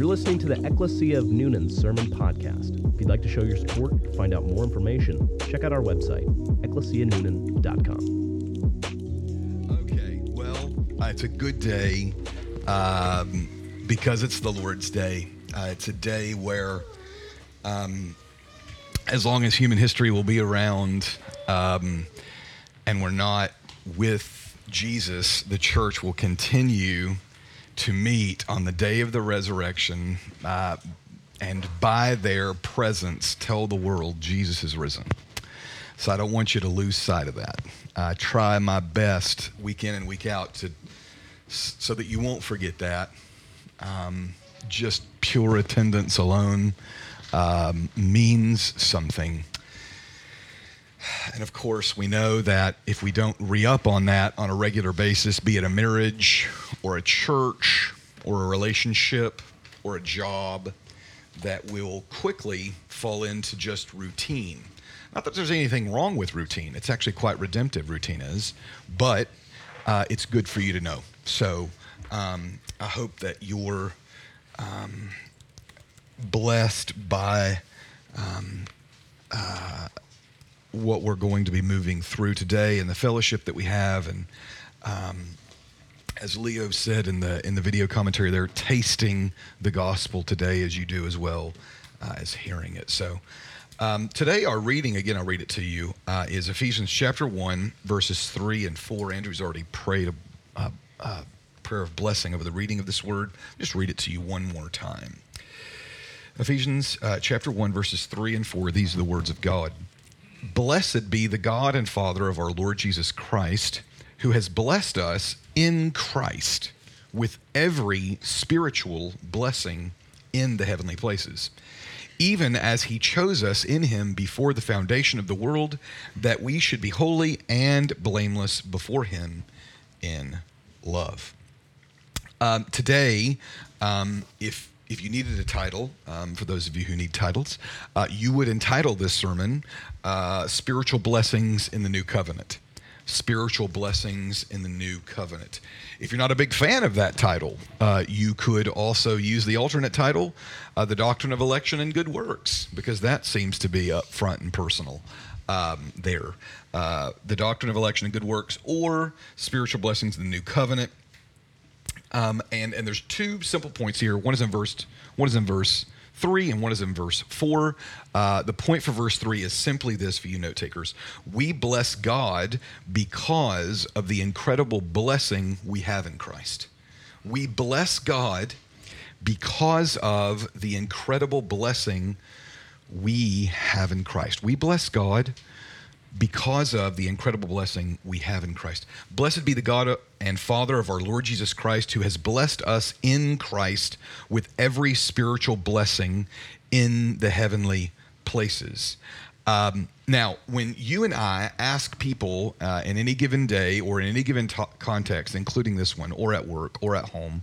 You're listening to the Ecclesia of Noonan Sermon Podcast. If you'd like to show your support or find out more information, check out our website, ecclesianoonan.com. Okay, well, uh, it's a good day um, because it's the Lord's Day. Uh, it's a day where, um, as long as human history will be around um, and we're not with Jesus, the church will continue to meet on the day of the resurrection uh, and by their presence tell the world Jesus is risen. So I don't want you to lose sight of that. I try my best week in and week out to so that you won't forget that. Um, just pure attendance alone um, means something. And of course, we know that if we don't re up on that on a regular basis, be it a marriage or a church or a relationship or a job, that will quickly fall into just routine. Not that there's anything wrong with routine, it's actually quite redemptive, routine is, but uh, it's good for you to know. So um, I hope that you're um, blessed by. Um, uh, what we're going to be moving through today and the fellowship that we have. And um, as Leo said in the in the video commentary they're tasting the gospel today as you do as well uh, as hearing it. So um, today our reading again I'll read it to you uh, is Ephesians chapter 1 verses 3 and 4 Andrew's already prayed a, a, prayer of blessing over the reading of this word. Just read it to you one more time. Ephesians uh, chapter 1 verses 3 and 4 these are the words of God Blessed be the God and Father of our Lord Jesus Christ, who has blessed us in Christ with every spiritual blessing in the heavenly places, even as he chose us in him before the foundation of the world, that we should be holy and blameless before him in love. Um, today, um, if if you needed a title, um, for those of you who need titles, uh, you would entitle this sermon uh, Spiritual Blessings in the New Covenant. Spiritual Blessings in the New Covenant. If you're not a big fan of that title, uh, you could also use the alternate title, uh, The Doctrine of Election and Good Works, because that seems to be up front and personal. Um, there, uh, the doctrine of election and good works, or spiritual blessings in the new covenant. Um, and and there's two simple points here. One is in verse one is in verse three, and one is in verse four. Uh, the point for verse three is simply this for you note takers: We bless God because of the incredible blessing we have in Christ. We bless God because of the incredible blessing we have in Christ. We bless God because of the incredible blessing we have in Christ. Blessed be the God and Father of our Lord Jesus Christ, who has blessed us in Christ with every spiritual blessing in the heavenly places. Um, now, when you and I ask people uh, in any given day or in any given t- context, including this one, or at work, or at home,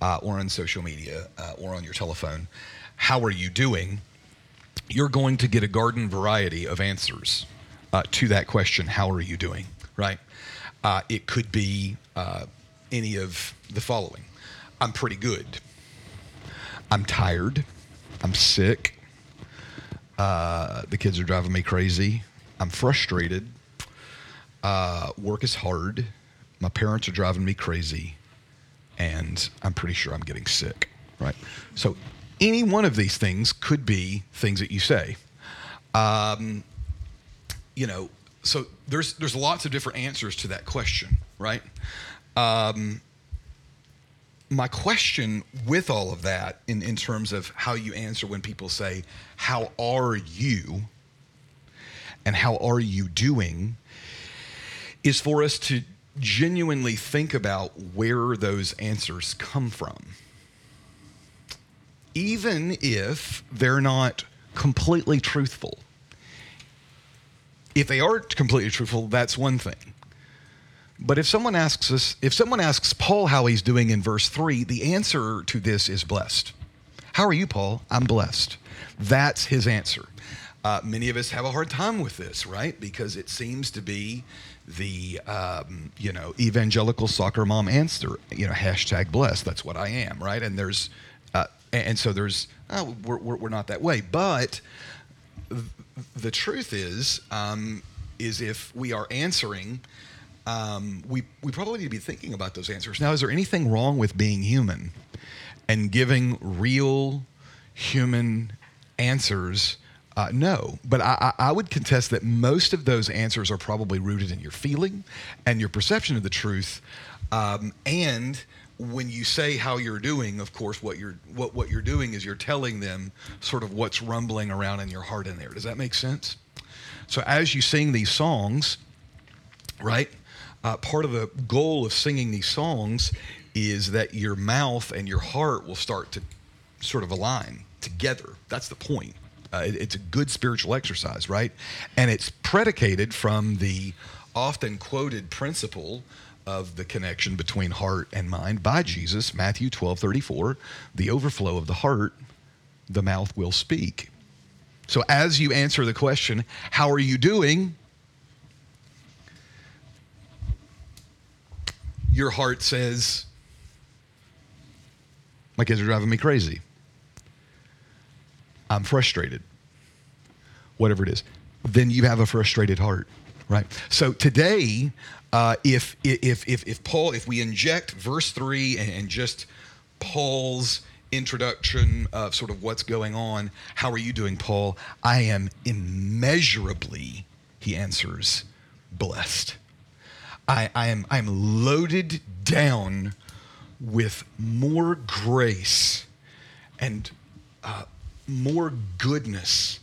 uh, or on social media, uh, or on your telephone, how are you doing? You're going to get a garden variety of answers uh, to that question, how are you doing, right? Uh, it could be uh, any of the following I'm pretty good. I'm tired. I'm sick. Uh, the kids are driving me crazy. I'm frustrated. Uh, work is hard. My parents are driving me crazy. And I'm pretty sure I'm getting sick, right? So, any one of these things could be things that you say. Um, you know, so there's there's lots of different answers to that question, right? Um, my question with all of that, in in terms of how you answer when people say, "How are you?" and "How are you doing?" is for us to genuinely think about where those answers come from, even if they're not completely truthful if they are completely truthful, that's one thing. But if someone asks us, if someone asks Paul how he's doing in verse 3, the answer to this is blessed. How are you, Paul? I'm blessed. That's his answer. Uh, many of us have a hard time with this, right? Because it seems to be the um, you know evangelical soccer mom answer. You know, hashtag blessed. That's what I am, right? And there's uh, And, so there's, oh, we're, we're, not that way. But the truth is, um, is if we are answering, um, we, we probably need to be thinking about those answers. Now, is there anything wrong with being human and giving real human answers? Uh, no, but I, I would contest that most of those answers are probably rooted in your feeling and your perception of the truth, um, and when you say how you're doing, of course, what you're what what you're doing is you're telling them sort of what's rumbling around in your heart in there. Does that make sense? So as you sing these songs, right? Uh, part of the goal of singing these songs is that your mouth and your heart will start to sort of align together. That's the point. Uh, it, it's a good spiritual exercise, right? And it's predicated from the often quoted principle of the connection between heart and mind by Jesus, Matthew 12 34. The overflow of the heart, the mouth will speak. So as you answer the question, How are you doing? Your heart says, My kids are driving me crazy. I'm frustrated. Whatever it is. Then you have a frustrated heart, right? So today, uh, if, if, if, if Paul, if we inject verse 3 and, and just Paul's introduction of sort of what's going on, how are you doing, Paul? I am immeasurably, he answers, blessed. I, I am I am loaded down with more grace and uh, more goodness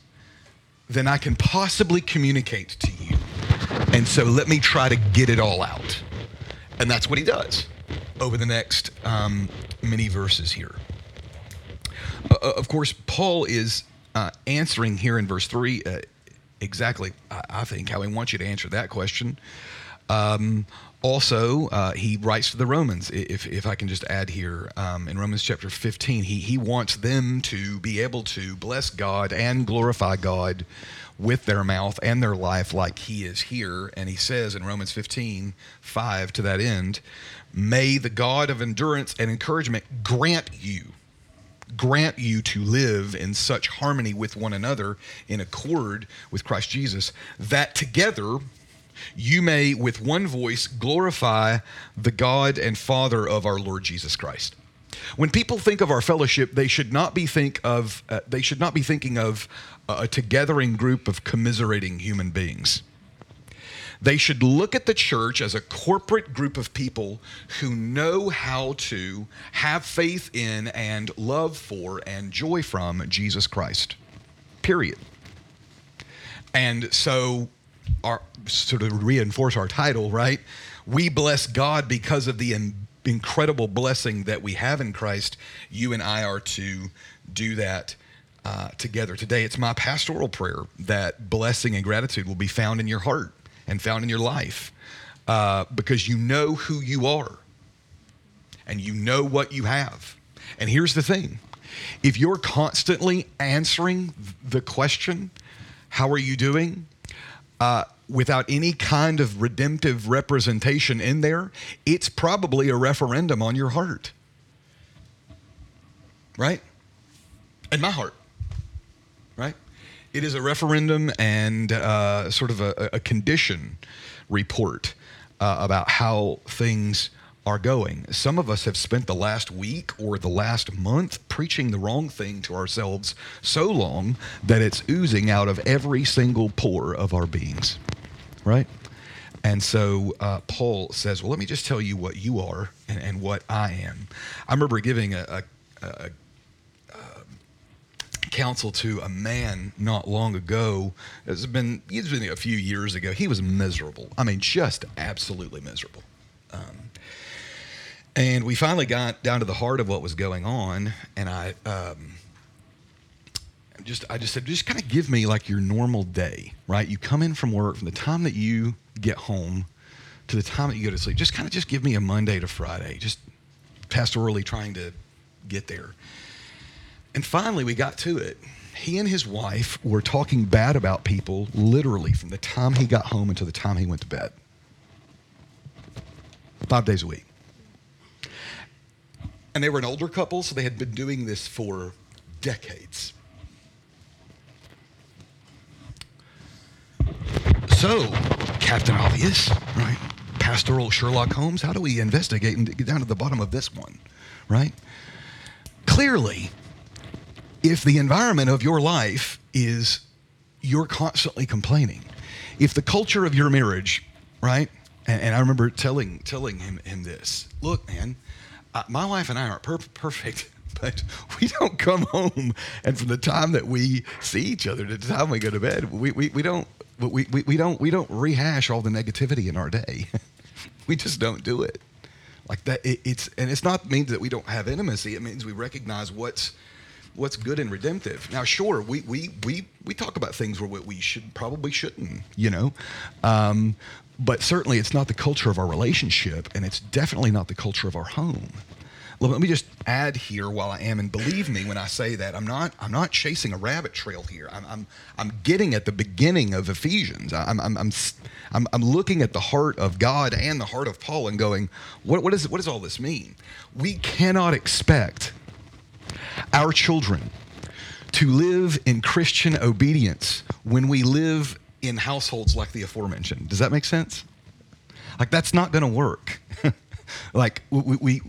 than I can possibly communicate to you. And so let me try to get it all out. And that's what he does over the next um, many verses here. Uh, uh of course, Paul is uh, answering here in verse 3 uh, exactly, I, I, think, how he wants you to answer that question. Um, also, uh, he writes to the Romans, if, if I can just add here, um, in Romans chapter 15, he, he wants them to be able to bless God and glorify God with their mouth and their life like he is here. And he says in Romans 15, 5 to that end, may the God of endurance and encouragement grant you, grant you to live in such harmony with one another in accord with Christ Jesus, that together you may with one voice glorify the God and Father of our Lord Jesus Christ. When people think of our fellowship, they should not be think of uh, they should not be thinking of a togethering group of commiserating human beings. They should look at the church as a corporate group of people who know how to have faith in and love for and joy from Jesus Christ. Period. And so, our sort of reinforce our title, right? We bless God because of the incredible blessing that we have in Christ. You and I are to do that uh, together today. It's my pastoral prayer that blessing and gratitude will be found in your heart and found in your life uh, because you know who you are and you know what you have. And here's the thing if you're constantly answering the question, How are you doing? Uh, without any kind of redemptive representation in there, it's probably a referendum on your heart. Right? In my heart right? It is a referendum and uh, sort of a, a condition report uh, about how things are going. Some of us have spent the last week or the last month preaching the wrong thing to ourselves so long that it's oozing out of every single pore of our beings, right? And so uh, Paul says, Well, let me just tell you what you are and, and what I am. I remember giving a, a, a counsel to a man not long ago. It's been, it's been a few years ago. He was miserable. I mean, just absolutely miserable. Um, and we finally got down to the heart of what was going on, and I um, just I just said, just kind of give me like your normal day, right? You come in from work from the time that you get home to the time that you go to sleep. Just kind of just give me a Monday to Friday, just pastorally trying to get there. And finally, we got to it. He and his wife were talking bad about people literally from the time he got home until the time he went to bed. Five days a week. And they were an older couple, so they had been doing this for decades. So, Captain Obvious, right? Pastoral Sherlock Holmes, how do we investigate and get down to the bottom of this one, right? Clearly, if the environment of your life is you're constantly complaining, if the culture of your marriage, right? And, and I remember telling telling him this. Look, man, uh, my wife and I aren't per- perfect, but we don't come home and from the time that we see each other to the time we go to bed, we, we, we don't we, we, we don't we don't rehash all the negativity in our day. we just don't do it like that. It, it's and it's not means that we don't have intimacy. It means we recognize what's what's good and redemptive. Now, sure, we we we we talk about things where we should probably shouldn't, you know, um, but certainly it's not the culture of our relationship, and it's definitely not the culture of our home. Let me just add here while I am, and believe me when I say that I'm not I'm not chasing a rabbit trail here. I'm I'm, I'm getting at the beginning of Ephesians. I'm I'm, I'm I'm I'm looking at the heart of God and the heart of Paul and going, what what is what does all this mean? We cannot expect our children to live in Christian obedience when we live in households like the aforementioned. Does that make sense? Like that's not going to work. like we, we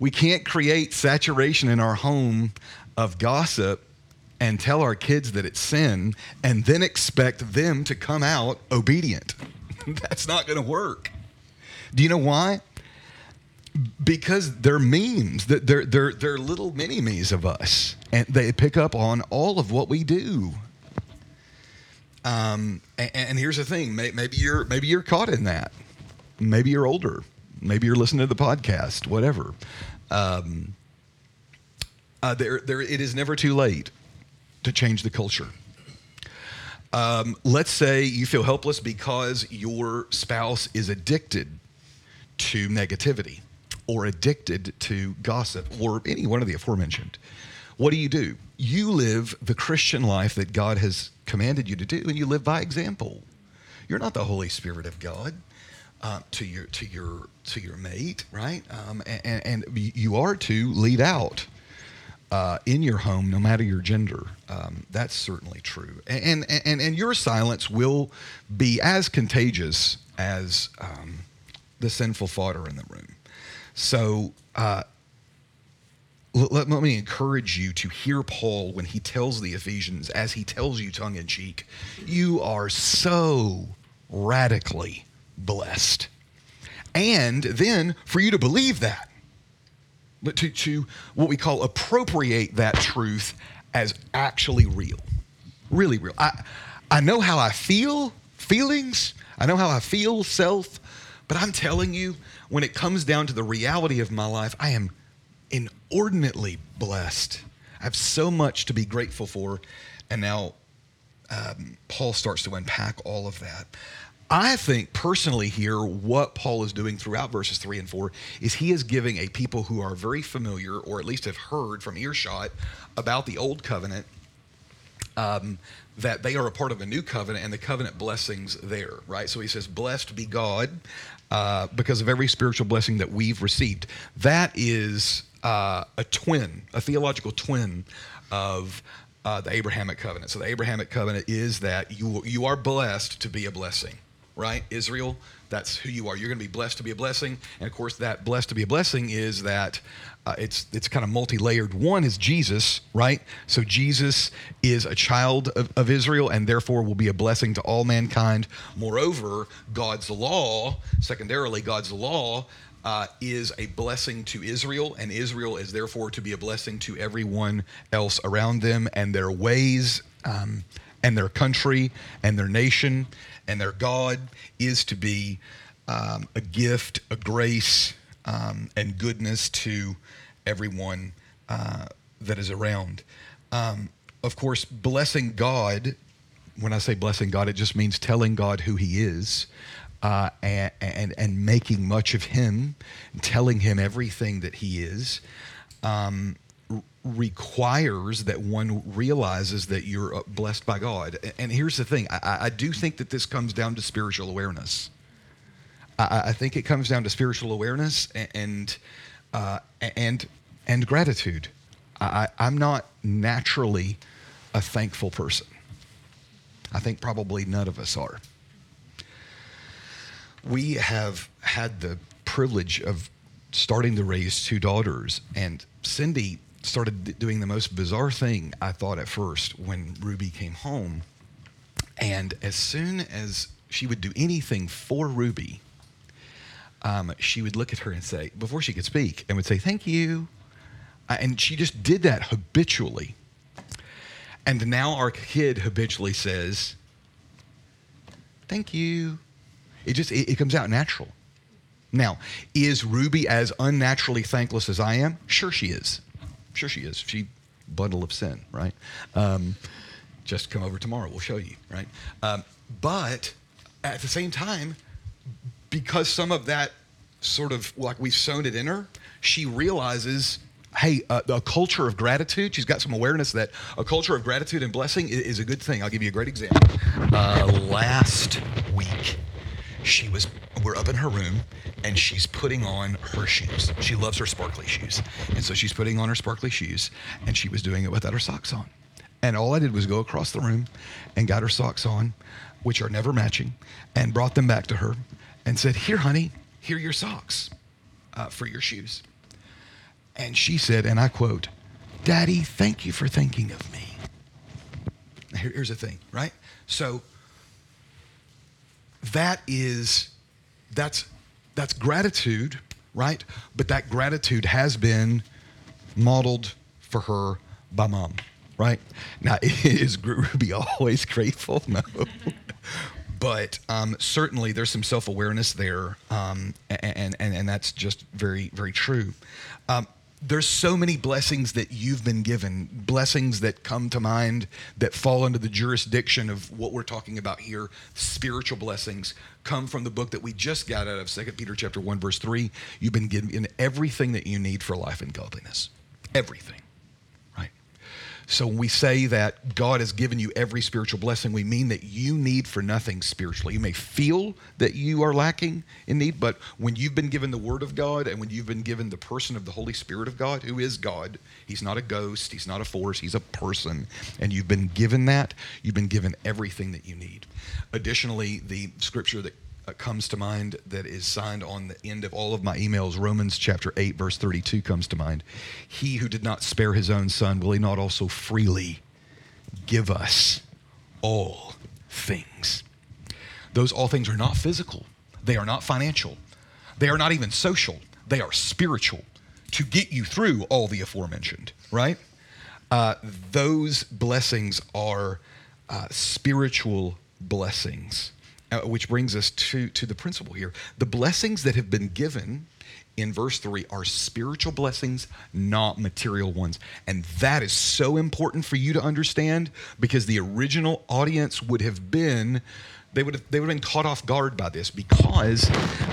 we can't create saturation in our home of gossip and tell our kids that it's sin and then expect them to come out obedient. That's not going to work. Do you know why? Because they're memes. They're, they're, they're little mini me's of us, and they pick up on all of what we do. Um, and, and here's the thing: maybe you're maybe you're caught in that. Maybe you're older. Maybe you're listening to the podcast. Whatever. Um, uh, there, there, it is never too late to change the culture. Um, let's say you feel helpless because your spouse is addicted to negativity or addicted to gossip or any one of the aforementioned. What do you do? You live the Christian life that God has commanded you to do, and you live by example. You're not the Holy Spirit of God uh, to your to your to your mate, right? Um, and, and, you are to lead out uh, in your home, no matter your gender. Um, that's certainly true. And, and and and your silence will be as contagious as um, the sinful fodder in the room. So. Uh, let, let, me encourage you to hear Paul when he tells the Ephesians, as he tells you tongue in cheek, you are so radically blessed. And then for you to believe that, to, to what we call appropriate that truth as actually real. Really real. I, I know how I feel, feelings, I know how I feel, self, but I'm telling you, when it comes down to the reality of my life, I am inordinately blessed. I have so much to be grateful for. And now um, Paul starts to unpack all of that. I think personally here, what Paul is doing throughout verses three and four is he is giving a people who are very familiar, or at least have heard from earshot about the old covenant, um, that they are a part of a new covenant and the covenant blessings there, right? So he says, Blessed be God uh, because of every spiritual blessing that we've received. That is uh, a twin, a theological twin of uh, the Abrahamic covenant. So the Abrahamic covenant is that you, you are blessed to be a blessing right? Israel, that's who you are. You're going to be blessed to be a blessing. And of course, that blessed to be a blessing is that uh, it's it's kind of multi-layered. One is Jesus, right? So Jesus is a child of, of Israel and therefore will be a blessing to all mankind. Moreover, God's law, secondarily, God's law uh, is a blessing to Israel, and Israel is therefore to be a blessing to everyone else around them and their ways um, and their country and their nation and their God is to be um, a gift, a grace, um, and goodness to everyone uh, that is around. Um, of course, blessing God, when I say blessing God, it just means telling God who He is. Uh, and, and, and making much of him, telling him everything that he is, um, requires that one realizes that you're uh, blessed by God. And here's the thing I, I do think that this comes down to spiritual awareness. I, I think it comes down to spiritual awareness and, uh, and and gratitude. I, I'm not naturally a thankful person. I think probably none of us are. We have had the privilege of starting to raise two daughters, and Cindy started doing the most bizarre thing I thought at first when Ruby came home. And as soon as she would do anything for Ruby, um, she would look at her and say, before she could speak, and would say, Thank you. Uh, and she just did that habitually. And now our kid habitually says, Thank you. It just it, it comes out natural. Now, is Ruby as unnaturally thankless as I am? Sure, she is. Sure, she is. She bundle of sin, right? Um, just come over tomorrow. We'll show you, right? Um, but at the same time, because some of that sort of like we've sown it in her, she realizes hey, uh, a culture of gratitude. She's got some awareness that a culture of gratitude and blessing is, is a good thing. I'll give you a great example. Uh, last week, she was we're up in her room and she's putting on her shoes. She loves her sparkly shoes. And so she's putting on her sparkly shoes and she was doing it without her socks on. And all I did was go across the room and got her socks on, which are never matching, and brought them back to her and said, Here, honey, here are your socks uh, for your shoes. And she said, and I quote, Daddy, thank you for thinking of me. Here, here's the thing, right? So that is that's that's gratitude, right? But that gratitude has been modeled for her by mom, right? Now, is Ruby always grateful? No. but um, certainly there's some self-awareness there, um, and, and, and that's just very, very true. Um, there's so many blessings that you've been given, blessings that come to mind that fall under the jurisdiction of what we're talking about here. Spiritual blessings come from the book that we just got out of 2 Peter chapter 1 verse 3. You've been given everything that you need for life and godliness. Everything. So when we say that God has given you every spiritual blessing, we mean that you need for nothing spiritually. You may feel that you are lacking in need, but when you've been given the Word of God and when you've been given the person of the Holy Spirit of God, who is God, He's not a ghost, He's not a force, He's a person, and you've been given that, you've been given everything that you need. Additionally, the scripture that uh, comes to mind that is signed on the end of all of my emails. Romans chapter 8, verse 32 comes to mind. He who did not spare his own son, will he not also freely give us all things? Those all things are not physical, they are not financial, they are not even social, they are spiritual to get you through all the aforementioned, right? Uh, those blessings are uh, spiritual blessings uh, which brings us to, to the principle here. The blessings that have been given in verse 3 are spiritual blessings, not material ones. And that is so important for you to understand because the original audience would have been. They would, have, they would have been caught off guard by this because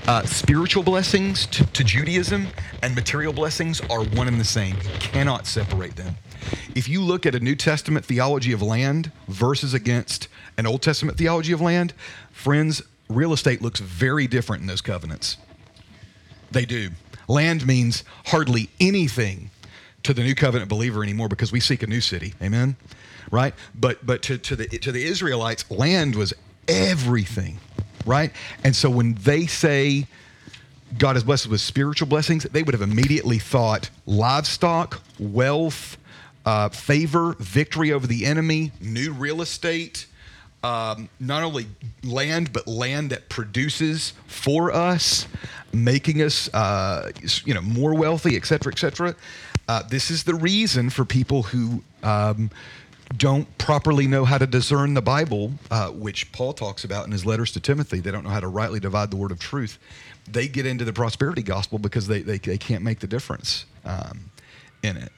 uh, spiritual blessings to, to Judaism and material blessings are one and the same. You cannot separate them. If you look at a New Testament theology of land versus against an Old Testament theology of land, friends, real estate looks very different in those covenants. They do. Land means hardly anything to the new covenant believer anymore because we seek a new city. Amen. Right? But but to, to the to the Israelites, land was everything. Right? And so when they say God has blessed with spiritual blessings, they would have immediately thought livestock, wealth, uh, favor, victory over the enemy, new real estate, um, not only land, but land that produces for us, making us, uh, you know, more wealthy, et cetera, et cetera. Uh, this is the reason for people who um, don't properly know how to discern the Bible, uh, which Paul talks about in his letters to Timothy. They don't know how to rightly divide the word of truth. They get into the prosperity gospel because they, they, they can't make the difference um, in it.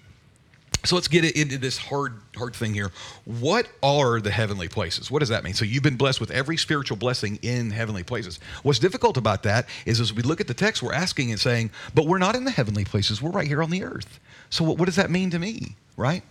So let's get into this hard, hard thing here. What are the heavenly places? What does that mean? So you've been blessed with every spiritual blessing in heavenly places. What's difficult about that is as we look at the text, we're asking and saying, but we're not in the heavenly places. We're right here on the earth. So what, what does that mean to me, right?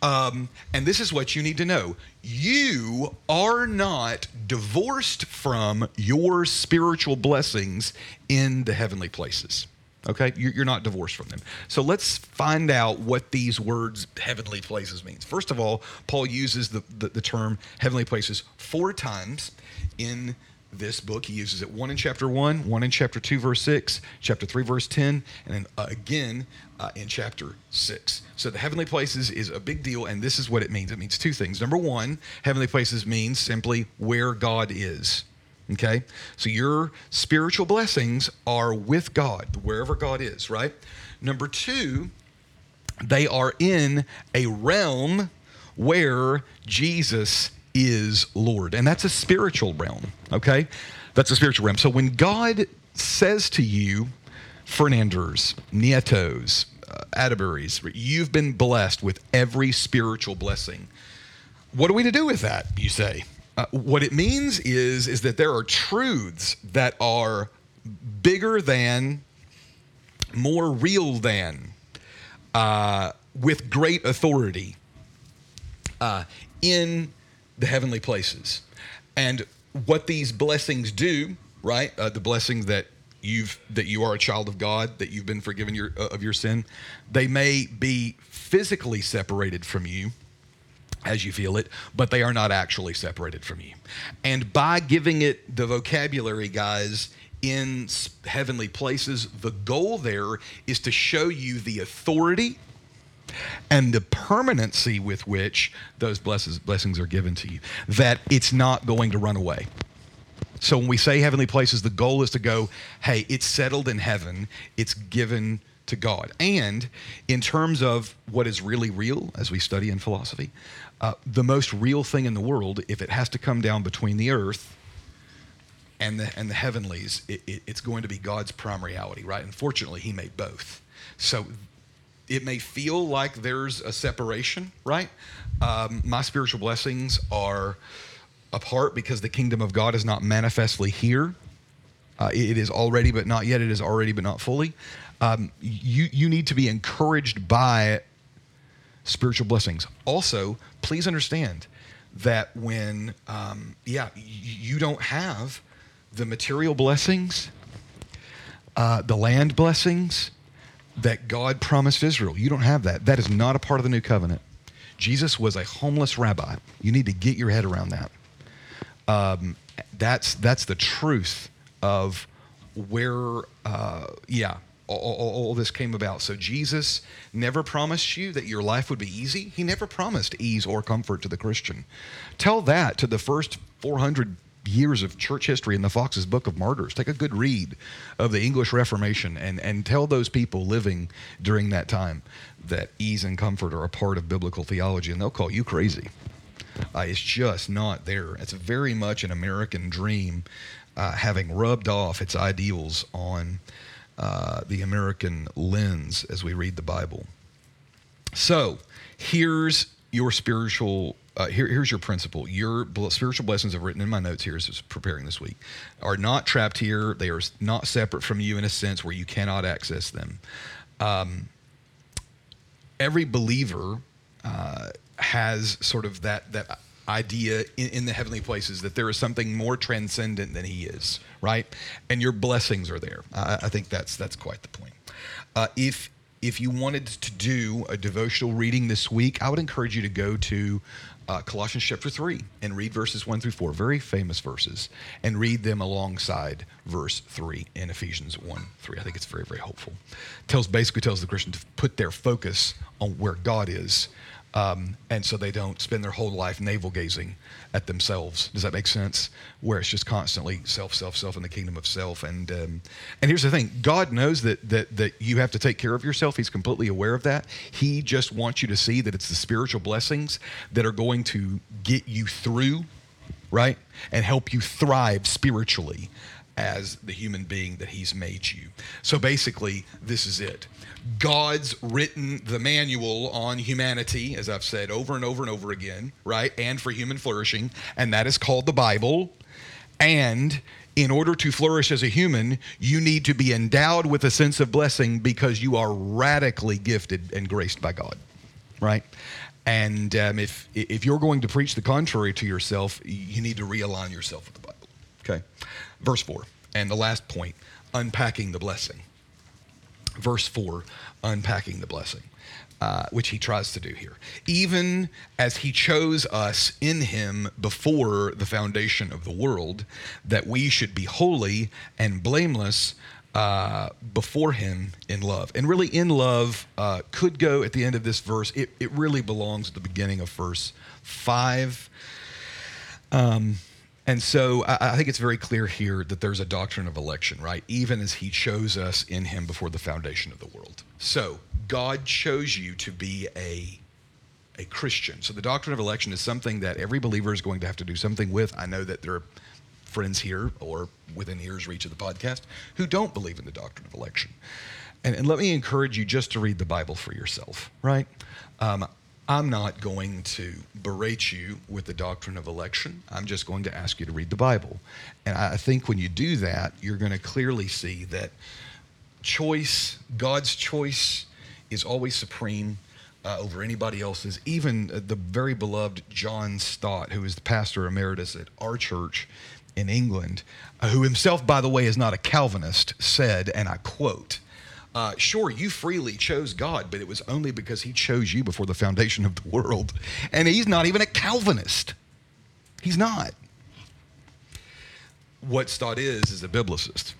Um, and this is what you need to know you are not divorced from your spiritual blessings in the heavenly places. Okay, you're not divorced from them. So let's find out what these words heavenly places means. First of all, Paul uses the, the, the term heavenly places four times in this book. He uses it one in chapter 1, one in chapter 2, verse 6, chapter 3, verse 10, and then uh, again uh, in chapter 6. So the heavenly places is a big deal, and this is what it means it means two things. Number one, heavenly places means simply where God is. Okay? So your spiritual blessings are with God, wherever God is, right? Number two, they are in a realm where Jesus is Lord. And that's a spiritual realm, okay? That's a spiritual realm. So when God says to you, Fernanders, Nietos, uh, Atterburys, you've been blessed with every spiritual blessing. What are we to do with that, you say? Uh, what it means is, is that there are truths that are bigger than, more real than, uh, with great authority uh, in the heavenly places. And what these blessings do, right? Uh, the blessings that you've that you are a child of God, that you've been forgiven your, uh, of your sin, they may be physically separated from you as you feel it, but they are not actually separated from you. And by giving it the vocabulary, guys, in heavenly places, the goal there is to show you the authority and the permanency with which those blessings, blessings are given to you, that it's not going to run away. So when we say heavenly places, the goal is to go, hey, it's settled in heaven, it's given to God. And in terms of what is really real, as we study in philosophy, uh, the most real thing in the world, if it has to come down between the earth and the, and the heavenlies, it, it, it's going to be God's prime reality, right? Unfortunately, He made both. So it may feel like there's a separation, right? Um, my spiritual blessings are apart because the kingdom of God is not manifestly here. Uh, it is already, but not yet. It is already, but not fully. Um, you you need to be encouraged by spiritual blessings. Also, please understand that when um, yeah you don't have the material blessings, uh, the land blessings, that God promised Israel. You don't have that. That is not a part of the new covenant. Jesus was a homeless rabbi. You need to get your head around that. Um, that's that's the truth of where, uh, yeah, all, all, all, this came about. So Jesus never promised you that your life would be easy. He never promised ease or comfort to the Christian. Tell that to the first 400 years of church history in the Foxe's Book of Martyrs. Take a good read of the English Reformation and, and tell those people living during that time that ease and comfort are a part of biblical theology, and they'll call you crazy. Uh, it's just not there. It's very much an American dream, uh, having rubbed off its ideals on uh, the American lens as we read the Bible. So, here's your spiritual uh, here, here's your principle. Your spiritual blessings I've written in my notes here as preparing this week are not trapped here. They are not separate from you in a sense where you cannot access them. Um, every believer uh, has sort of that that idea in, in, the heavenly places that there is something more transcendent than he is, right? And your blessings are there. I, I think that's that's quite the point. Uh, if if you wanted to do a devotional reading this week, I would encourage you to go to uh, Colossians chapter 3 and read verses 1 through 4, very famous verses, and read them alongside verse 3 in Ephesians 1 3. I think it's very, very helpful. Tells basically tells the Christian to put their focus on where God is um, and so they don't spend their whole life navel gazing at themselves. Does that make sense? Where it's just constantly self, self, self in the kingdom of self. And um, and here's the thing: God knows that that that you have to take care of yourself. He's completely aware of that. He just wants you to see that it's the spiritual blessings that are going to get you through, right, and help you thrive spiritually as the human being that He's made you. So basically, this is it. God's written the manual on humanity, as I've said over and over and over again, right? And for human flourishing, and that is called the Bible. And in order to flourish as a human, you need to be endowed with a sense of blessing because you are radically gifted and graced by God, right? And um, if if you're going to preach the contrary to yourself, you need to realign yourself with the Bible. Okay, verse four, and the last point: unpacking the blessing. verse 4, unpacking the blessing. Uh, which he tries to do here. Even as he chose us in him before the foundation of the world, that we should be holy and blameless uh, before him in love. And really, in love uh, could go at the end of this verse. It, it really belongs at the beginning of verse 5. Um, and so I, I, think it's very clear here that there's a doctrine of election, right? Even as he chose us in him before the foundation of the world. So God chose you to be a a Christian. So the doctrine of election is something that every believer is going to have to do something with. I know that there are friends here or within ears reach of the podcast who don't believe in the doctrine of election. And, and let me encourage you just to read the Bible for yourself, right? Um, I'm not going to berate you with the doctrine of election. I'm just going to ask you to read the Bible. And I think when you do that, you're going to clearly see that choice, God's choice, is always supreme uh, over anybody else's. Even uh, the very beloved John Stott, who is the pastor emeritus at our church in England, uh, who himself, by the way, is not a Calvinist, said, and I quote, uh, sure, you freely chose God, but it was only because He chose you before the foundation of the world. And He's not even a Calvinist. He's not. What Stott is, is a biblicist,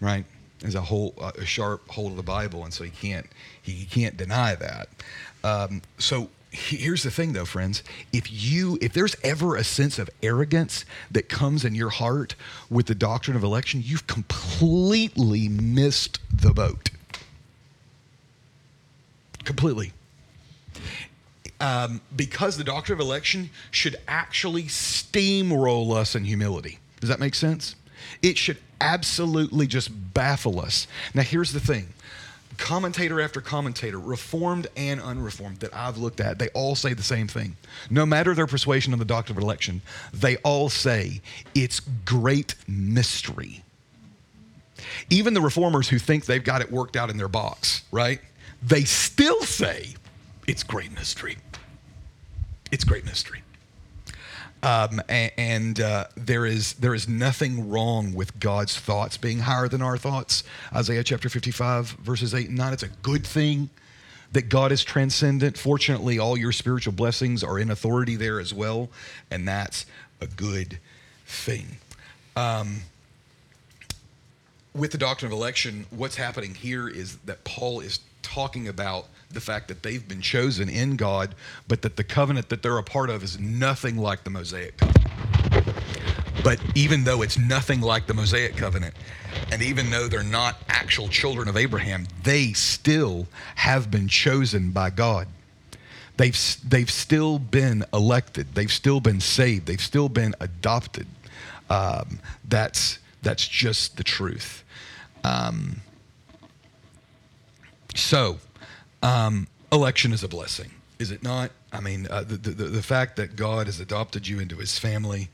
right? is a whole uh, a sharp hold of the Bible, and so he can't he can't deny that. Um, so here's the thing though friends if you if there's ever a sense of arrogance that comes in your heart with the doctrine of election you've completely missed the boat completely um, because the doctrine of election should actually steamroll us in humility does that make sense it should absolutely just baffle us. Now, here's the thing commentator after commentator, reformed and unreformed, that I've looked at, they all say the same thing. No matter their persuasion on the doctrine of election, they all say it's great mystery. Even the reformers who think they've got it worked out in their box, right? They still say it's great mystery. It's great mystery. Um, and, and uh, there is there is nothing wrong with God's thoughts being higher than our thoughts. Isaiah chapter 55, verses 8 and 9. It's a good thing that God is transcendent. Fortunately, all your spiritual blessings are in authority there as well, and that's a good thing. Um, with the doctrine of election, what's happening here is that Paul is talking about the fact that they've been chosen in God, but that the covenant that they're a part of is nothing like the Mosaic covenant. But even though it's nothing like the Mosaic covenant, and even though they're not actual children of Abraham, they still have been chosen by God. They've, they've still been elected. They've still been saved. They've still been adopted. Um, that's, that's just the truth. Um, so, um, election is a blessing, is it not? I mean, uh, the, the, the, fact that God has adopted you into his family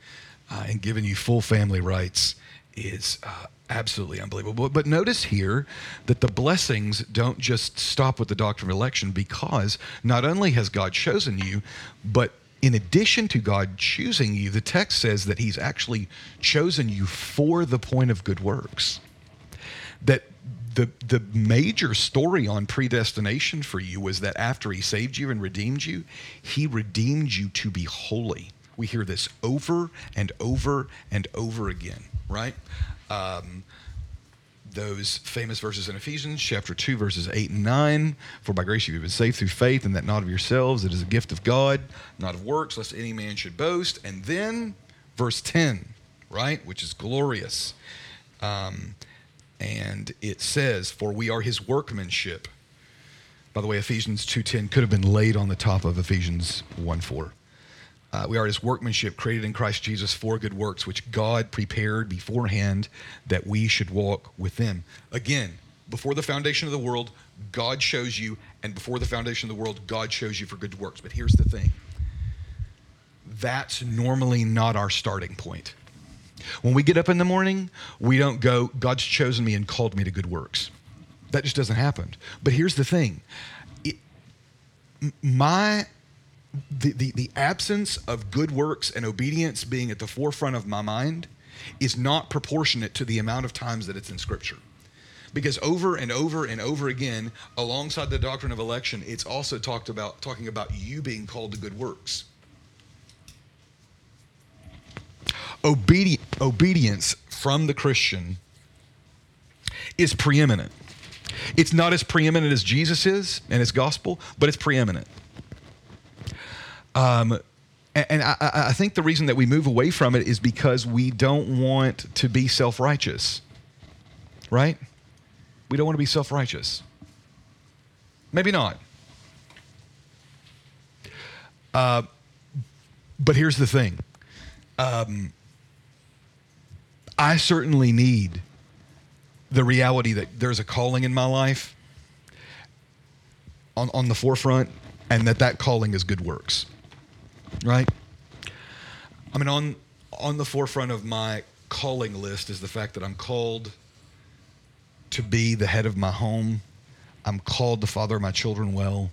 uh, and given you full family rights is uh, absolutely unbelievable. But notice here that the blessings don't just stop with the doctrine of election because not only has God chosen you, but in addition to God choosing you, the text says that he's actually chosen you for the point of good works. That the the major story on predestination for you was that after he saved you and redeemed you, he redeemed you to be holy. We hear this over and over and over again, right? Um, those famous verses in Ephesians chapter 2 verses 8 and 9 for by grace you've been saved through faith and that not of yourselves it is a gift of God not of works lest any man should boast and then verse 10 right which is glorious um, and it says, "For we are His workmanship." By the way, Ephesians 2:10 could have been laid on the top of Ephesians 1:4. Uh, we are His workmanship, created in Christ Jesus for good works, which God prepared beforehand that we should walk with them. Again, before the foundation of the world, God shows you, and before the foundation of the world, God shows you for good works. But here's the thing that's normally not our starting point. When we get up in the morning, we don't go, God's chosen me and called me to good works. That just doesn't happen. But here's the thing it, my the, the, the absence of good works and obedience being at the forefront of my mind is not proportionate to the amount of times that it's in Scripture. Because over and over and over again, alongside the doctrine of election, it's also talked about talking about you being called to good works. Obedi- obedience from the Christian is preeminent. It's not as preeminent as Jesus is and his gospel, but it's preeminent. Um, and I, I, think the reason that we move away from it is because we don't want to be self righteous, right? We don't want to be self righteous. Maybe not. Uh, but here's the thing um, I certainly need the reality that there's a calling in my life on, on the forefront and that that calling is good works right? I mean on on the forefront of my calling list is the fact that i'm called to be the head of my home. I'm called to father of my children well.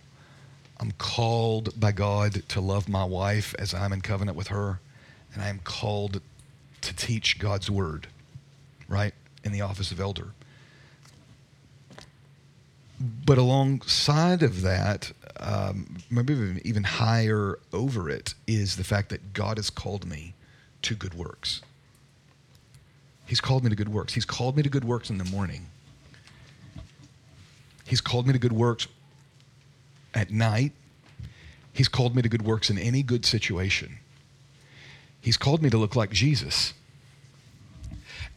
I'm called by god to love my wife as i'm in covenant with her and i am called to teach god's word right in the office of elder. But alongside of that, um, maybe even higher over it, is the fact that God has called me to good works. He's called me to good works. He's called me to good works in the morning. He's called me to good works at night. He's called me to good works in any good situation. He's called me to look like Jesus.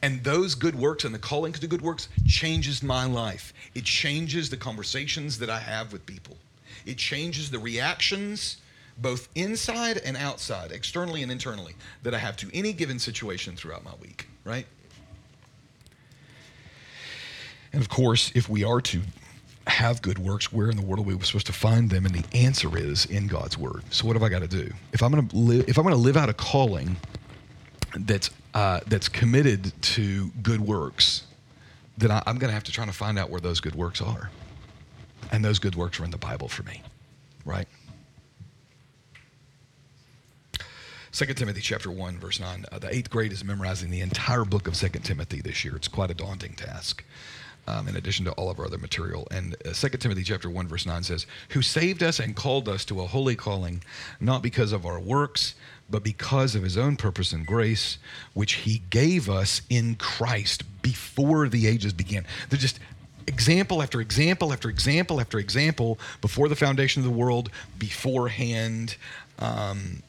And those good works and the calling to good works changes my life. It changes the conversations that I have with people. It changes the reactions, both inside and outside, externally and internally, that I have to any given situation throughout my week, right? And of course, if we are to have good works, where in the world are we supposed to find them? And the answer is in God's word. So what have I got to do? If I'm going to live, if I'm going to live out a calling that's uh, that's committed to good works, then I, I'm going to have to try to find out where those good works are. And those good works are in the Bible for me, right? 2 Timothy chapter 1, verse 9. Uh, the eighth grade is memorizing the entire book of 2 Timothy this year. It's quite a daunting task. Um, in addition to all of our other material. And uh, 2 Timothy chapter 1 verse 9 says, "Who saved us and called us to a holy calling, not because of our works, but because of his own purpose and grace, which he gave us in Christ before the ages began. They're just example after example after example after example before the foundation of the world, beforehand. Um,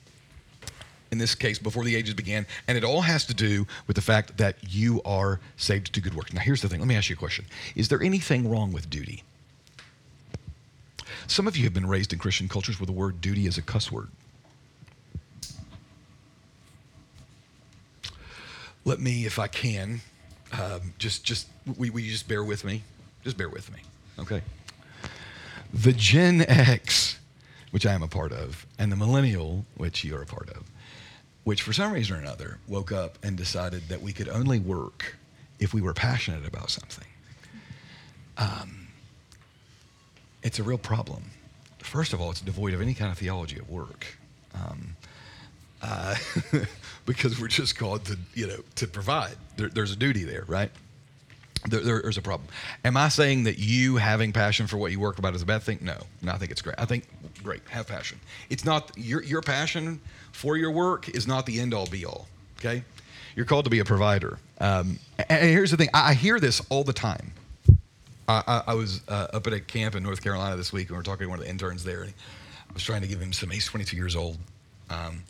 in this case, before the ages began. And it all has to do with the fact that you are saved to good works. Now, here's the thing let me ask you a question Is there anything wrong with duty? Some of you have been raised in Christian cultures where the word duty is a cuss word. let me, if I can, um, just just we, we just bear with me, just bear with me, okay? The Gen X, which I am a part of, and the Millennial, which you are a part of, which for some reason or another woke up and decided that we could only work if we were passionate about something. Um, it's a real problem. First of all, it's devoid of any kind of theology of work. Um, uh, because we're just called to, you know, to provide. There, there's a duty there, right? There, there's a problem. Am I saying that you having passion for what you work about is a bad thing? No, no. I think it's great. I think great. Have passion. It's not your your passion for your work is not the end all be all. Okay, you're called to be a provider. Um, and here's the thing. I, I hear this all the time. I, I, was uh, up at a camp in North Carolina this week, and we are talking to one of the interns there. And I was trying to give him some. He's 22 years old. Um,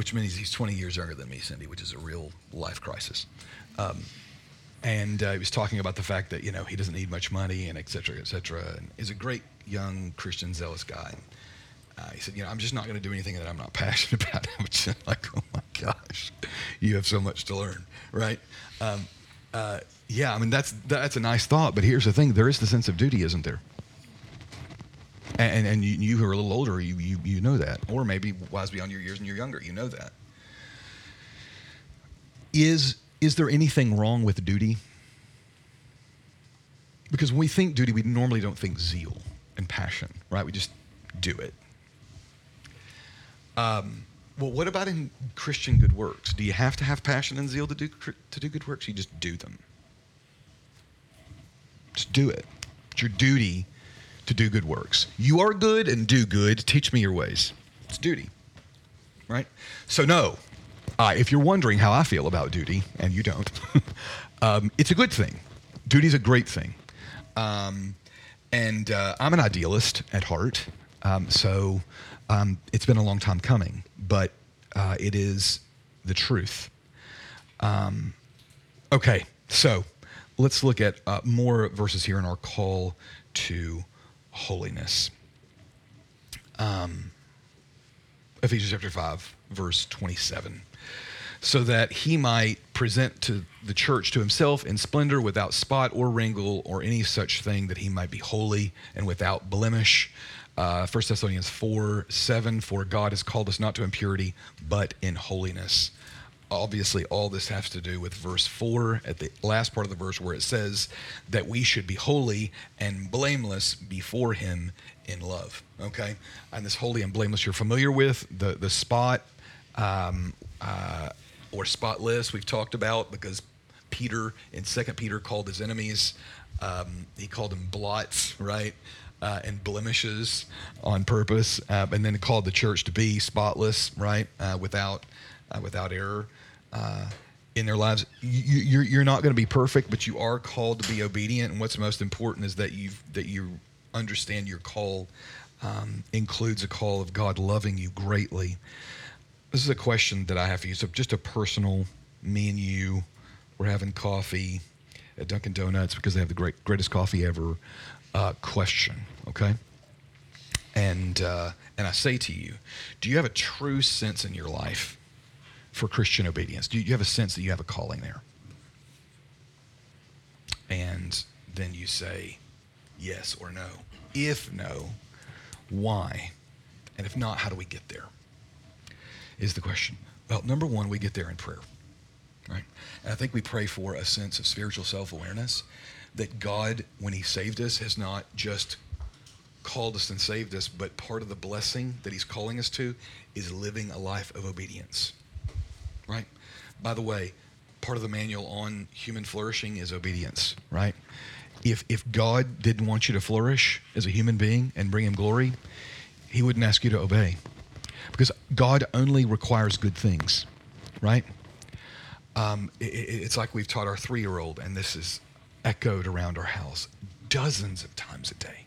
which means he's 20 years younger than me, Cindy, which is a real life crisis. Um, and uh, he was talking about the fact that you know he doesn't need much money and et cetera, et cetera, and is a great young Christian zealous guy. Uh, he said, you know, I'm just not going to do anything that I'm not passionate about. I'm just like, oh my gosh, you have so much to learn, right? Um, uh, yeah, I mean that's that's a nice thought, but here's the thing: there is the sense of duty, isn't there? And, and you, you who are a little older, you, you, you know that. Or maybe wise beyond your years and you're younger, you know that. Is, is there anything wrong with duty? Because when we think duty, we normally don't think zeal and passion, right? We just do it. Um, well, what about in Christian good works? Do you have to have passion and zeal to do, to do good works? You just do them. Just do it. It's your duty to do good works. You are good and do good. Teach me your ways. It's duty, right? So, no, uh, if you're wondering how I feel about duty, and you don't, um, it's a good thing. Duty's a great thing. Um, and uh, I'm an idealist at heart. Um, so um, it's been a long time coming, but uh, it is the truth. Um, okay, so let's look at uh, more verses here in our call to holiness. Um, Ephesians chapter 5, verse 27. So that he might present to the church to himself in splendor without spot or wrinkle or any such thing, that he might be holy and without blemish. Uh, 1 Thessalonians 4 7, for God has called us not to impurity, but in holiness obviously all this has to do with verse 4 at the last part of the verse where it says that we should be holy and blameless before him in love okay and this holy and blameless you're familiar with the the spot um, uh, or spotless we've talked about because peter in second peter called his enemies um, he called them blots right uh, and blemishes on purpose uh, and then called the church to be spotless right uh, without uh, without error uh, in their lives. You, you're, you're not going to be perfect, but you are called to be obedient. And what's most important is that you that you understand your call um, includes a call of God loving you greatly. This is a question that I have for you. So just a personal, me and you, we're having coffee at Dunkin' Donuts because they have the great greatest coffee ever. Uh, question, okay? And uh, and I say to you, do you have a true sense in your life for Christian obedience? Do you have a sense that you have a calling there? And then you say yes or no. If no, why? And if not, how do we get there? Is the question. Well, number one, we get there in prayer, right? And I think we pray for a sense of spiritual self awareness that God, when He saved us, has not just called us and saved us, but part of the blessing that He's calling us to is living a life of obedience right? By the way, part of the manual on human flourishing is obedience, right? If, if God didn't want you to flourish as a human being and bring him glory, he wouldn't ask you to obey. Because God only requires good things, right? Um, it, it's like we've taught our three year old, and this is echoed around our house dozens of times a day.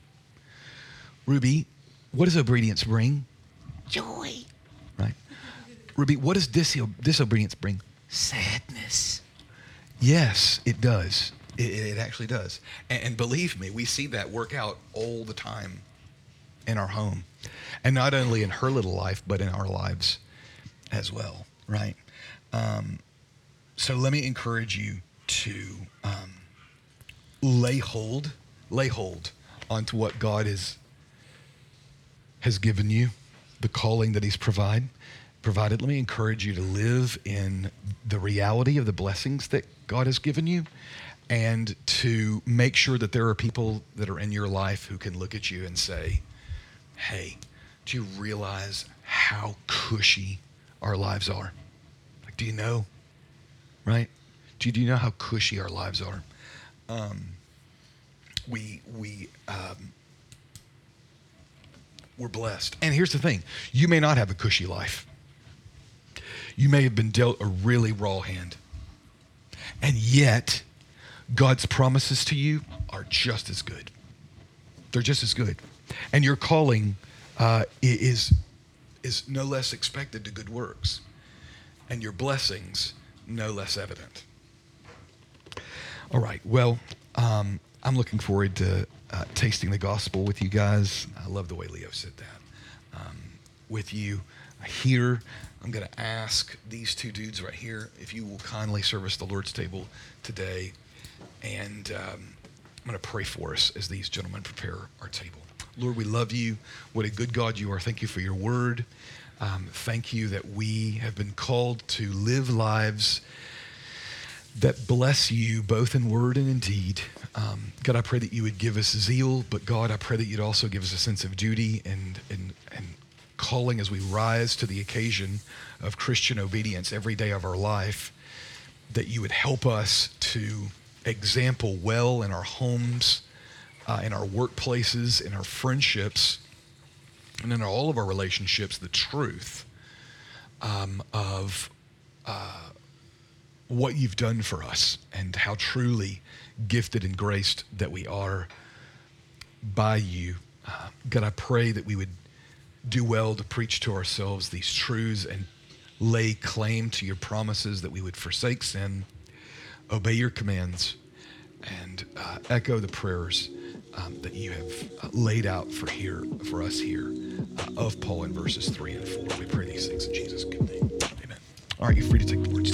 Ruby, what does obedience bring? Joy. Right? Ruby, what does disobedience bring? Sadness. Yes, it does. It, it actually does. And, and, believe me, we see that work out all the time in our home. And not only in her little life, but in our lives as well, right? Um, so let me encourage you to um, lay hold, lay hold onto what God is, has given you, the calling that He's provided provided. Let me encourage you to live in the reality of the blessings that God has given you and to make sure that there are people that are in your life who can look at you and say, hey, do you realize how cushy our lives are? Like, do you know? Right? Do you, do you know how cushy our lives are? Um, we, we, um, we're blessed. And here's the thing you may not have a cushy life you may have been dealt a really raw hand. And yet, God's promises to you are just as good. They're just as good. And your calling uh, is, is no less expected to good works, and your blessings no less evident. All right, well, um, I'm looking forward to uh, tasting the gospel with you guys. I love the way Leo said that. Um, with you here I'm going to ask these two dudes right here if you will kindly service the Lord's table today. And um, I'm going to pray for us as these gentlemen prepare our table. Lord, we love you. What a good God you are. Thank you for your word. Um, thank you that we have been called to live lives that bless you both in word and in deed. Um, God, I pray that you would give us zeal, but God, I pray that you'd also give us a sense of duty and, and, and calling as we rise to the occasion of Christian obedience every day of our life, that you would help us to example well in our homes uh, in our workplaces, in our friendships, and in all of our relationships, the truth um, of uh, what you've done for us and how truly gifted and graced that we are by you. Uh, God, I pray that we would do well to preach to ourselves these truths and lay claim to your promises, that we would forsake sin, obey your commands, and uh, echo the prayers um, that you have uh, laid out for here for us here uh, of Paul in verses three and four. We pray these things in Jesus' good name. Amen. All right, you're free to take the words.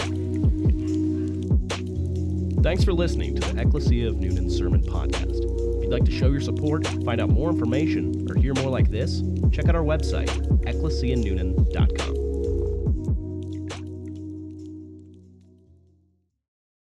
Thanks for listening to the Ecclesia of Noonan Sermon Podcast. If you'd like to show your support, find out more information, or hear more like this, check out our website, ecclesianoonan.com.